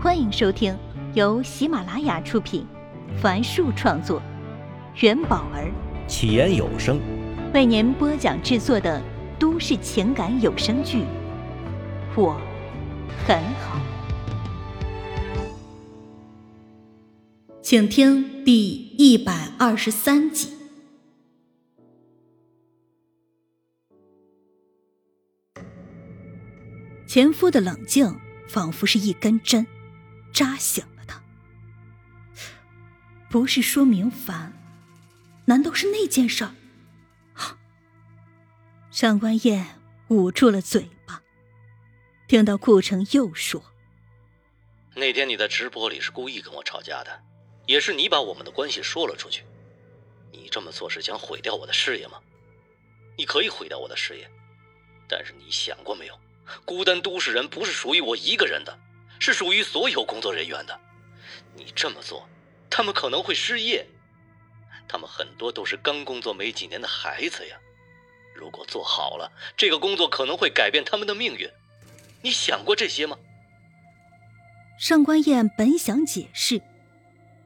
欢迎收听由喜马拉雅出品，凡树创作，元宝儿起言有声为您播讲制作的都市情感有声剧《我很好》，请听第一百二十三集。前夫的冷静仿佛是一根针。扎醒了他，不是说明凡，难道是那件事？上官燕捂住了嘴巴，听到顾城又说：“那天你在直播里是故意跟我吵架的，也是你把我们的关系说了出去。你这么做是想毁掉我的事业吗？你可以毁掉我的事业，但是你想过没有，孤单都市人不是属于我一个人的。”是属于所有工作人员的。你这么做，他们可能会失业。他们很多都是刚工作没几年的孩子呀。如果做好了，这个工作可能会改变他们的命运。你想过这些吗？上官燕本想解释，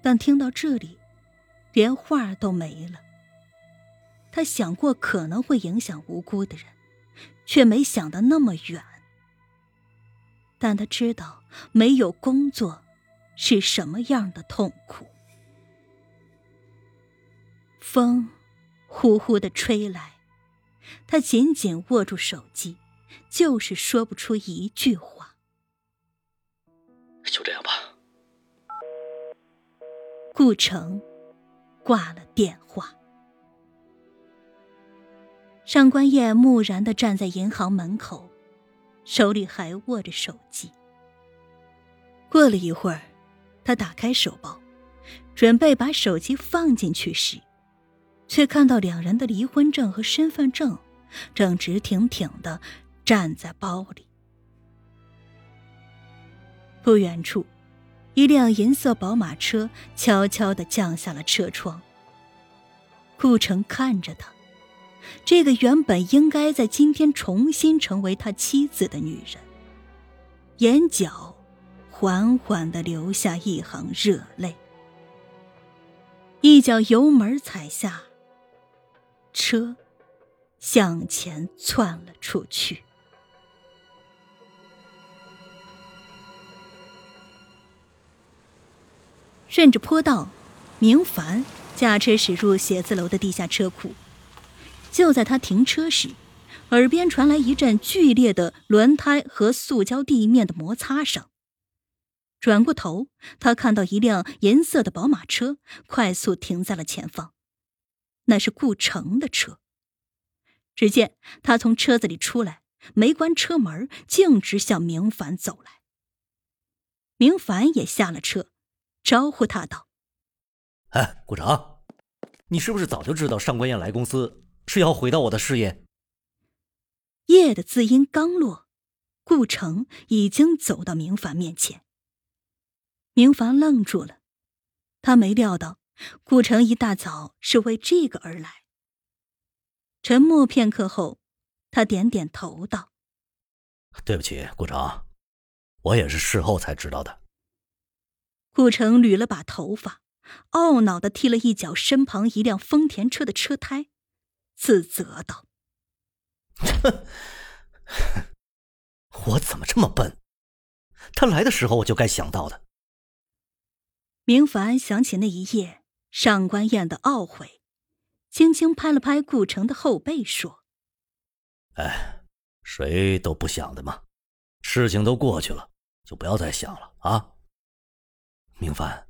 但听到这里，连话都没了。他想过可能会影响无辜的人，却没想到那么远。但他知道没有工作是什么样的痛苦。风呼呼的吹来，他紧紧握住手机，就是说不出一句话。就这样吧。顾城挂了电话。上官燕木然的站在银行门口。手里还握着手机。过了一会儿，他打开手包，准备把手机放进去时，却看到两人的离婚证和身份证正直挺挺的站在包里。不远处，一辆银色宝马车悄悄的降下了车窗。顾城看着他。这个原本应该在今天重新成为他妻子的女人，眼角缓缓的流下一行热泪，一脚油门踩下，车向前窜了出去。顺着坡道，明凡驾车驶入写字楼的地下车库。就在他停车时，耳边传来一阵剧烈的轮胎和塑胶地面的摩擦声。转过头，他看到一辆银色的宝马车快速停在了前方，那是顾城的车。只见他从车子里出来，没关车门，径直向明凡走来。明凡也下了车，招呼他道：“哎，顾城，你是不是早就知道上官燕来公司？”是要毁掉我的事业。叶的字音刚落，顾城已经走到明凡面前。明凡愣住了，他没料到顾城一大早是为这个而来。沉默片刻后，他点点头道：“对不起，顾城，我也是事后才知道的。”顾城捋了把头发，懊恼的踢了一脚身旁一辆丰田车的车胎。自责道：“，我怎么这么笨？他来的时候我就该想到的。”明凡想起那一夜上官燕的懊悔，轻轻拍了拍顾城的后背，说：“哎，谁都不想的嘛，事情都过去了，就不要再想了啊。”明凡，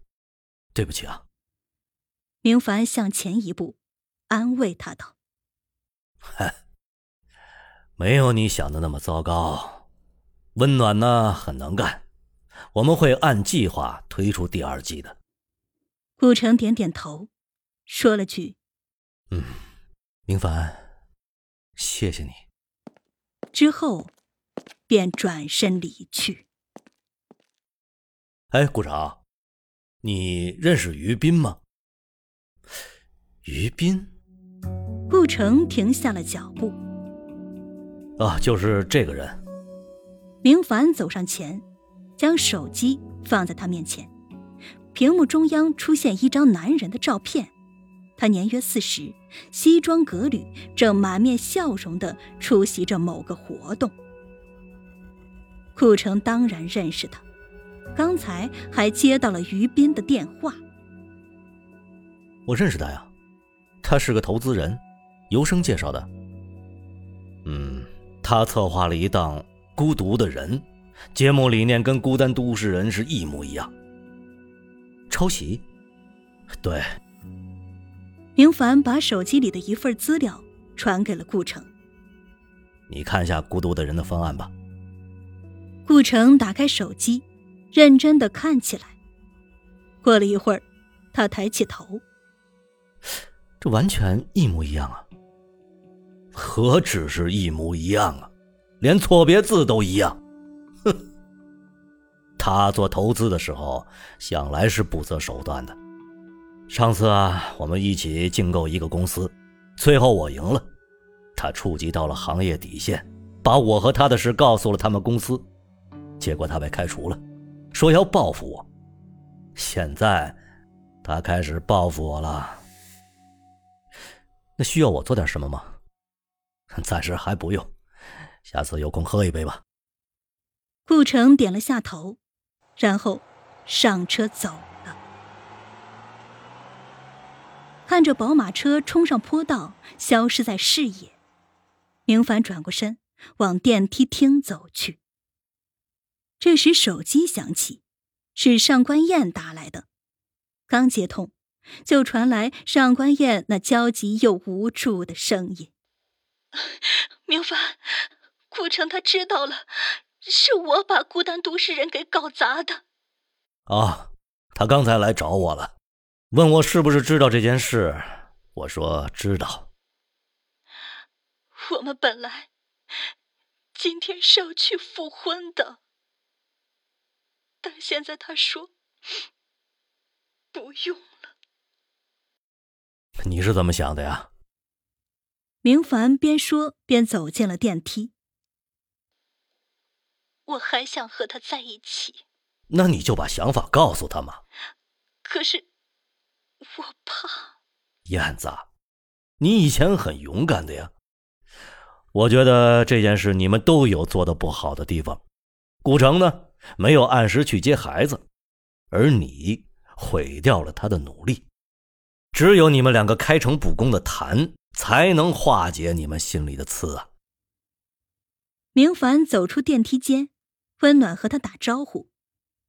对不起啊。明凡向前一步，安慰他道。嗨，没有你想的那么糟糕。温暖呢很能干，我们会按计划推出第二季的。顾城点点头，说了句：“嗯，明凡，谢谢你。”之后，便转身离去。哎，顾城，你认识于斌吗？于斌。顾城停下了脚步。啊，就是这个人。明凡走上前，将手机放在他面前，屏幕中央出现一张男人的照片，他年约四十，西装革履，正满面笑容的出席着某个活动。顾城当然认识他，刚才还接到了于斌的电话。我认识他呀，他是个投资人，尤生介绍的。嗯，他策划了一档《孤独的人》，节目理念跟《孤单都市人》是一模一样。抄袭？对。明凡把手机里的一份资料传给了顾城。你看一下《孤独的人》的方案吧。顾城打开手机，认真的看起来。过了一会儿，他抬起头。这完全一模一样啊！何止是一模一样啊，连错别字都一样。他做投资的时候，向来是不择手段的。上次啊，我们一起竞购一个公司，最后我赢了，他触及到了行业底线，把我和他的事告诉了他们公司。结果他被开除了，说要报复我。现在，他开始报复我了。那需要我做点什么吗？暂时还不用，下次有空喝一杯吧。顾城点了下头，然后上车走了。看着宝马车冲上坡道，消失在视野，明凡转过身往电梯厅走去。这时，手机响起，是上官燕打来的。刚接通，就传来上官燕那焦急又无助的声音：“明凡，顾城他知道了，是我把孤单都市人给搞砸的。”啊，他刚才来找我了，问我是不是知道这件事。我说知道。我们本来今天是要去复婚的。但现在他说不用了。你是怎么想的呀？明凡边说边走进了电梯。我还想和他在一起。那你就把想法告诉他嘛。可是我怕。燕子，你以前很勇敢的呀。我觉得这件事你们都有做的不好的地方。古城呢？没有按时去接孩子，而你毁掉了他的努力。只有你们两个开诚布公的谈，才能化解你们心里的刺啊！明凡走出电梯间，温暖和他打招呼。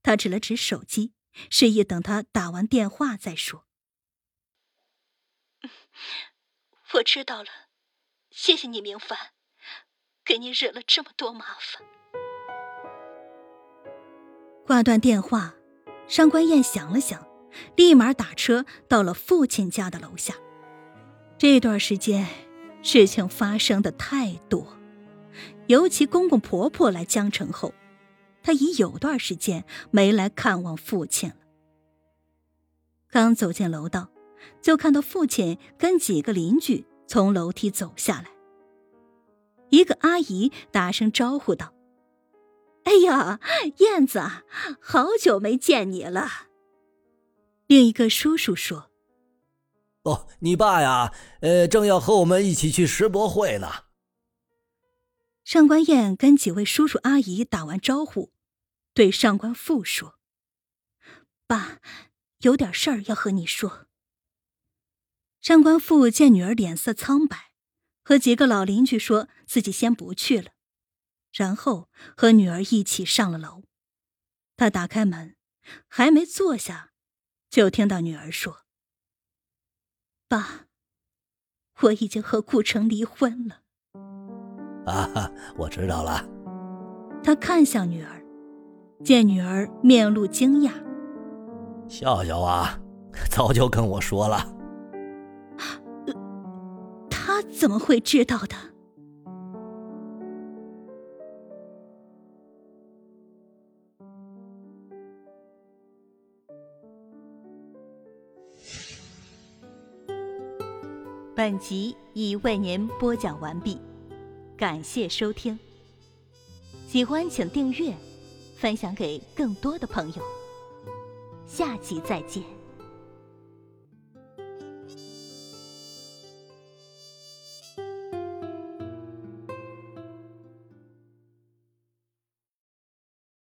他指了指手机，示意等他打完电话再说。我知道了，谢谢你，明凡，给你惹了这么多麻烦。挂断电话，上官燕想了想，立马打车到了父亲家的楼下。这段时间，事情发生的太多，尤其公公婆婆来江城后，她已有段时间没来看望父亲了。刚走进楼道，就看到父亲跟几个邻居从楼梯走下来。一个阿姨打声招呼道。哎呀，燕子，好久没见你了。另一个叔叔说：“哦，你爸呀，呃，正要和我们一起去世博会呢。”上官燕跟几位叔叔阿姨打完招呼，对上官父说：“爸，有点事儿要和你说。”上官父见女儿脸色苍白，和几个老邻居说自己先不去了。然后和女儿一起上了楼，他打开门，还没坐下，就听到女儿说：“爸，我已经和顾城离婚了。”啊，我知道了。他看向女儿，见女儿面露惊讶：“笑笑啊，早就跟我说了。”他怎么会知道的？本集已为您播讲完毕，感谢收听。喜欢请订阅，分享给更多的朋友。下期再见。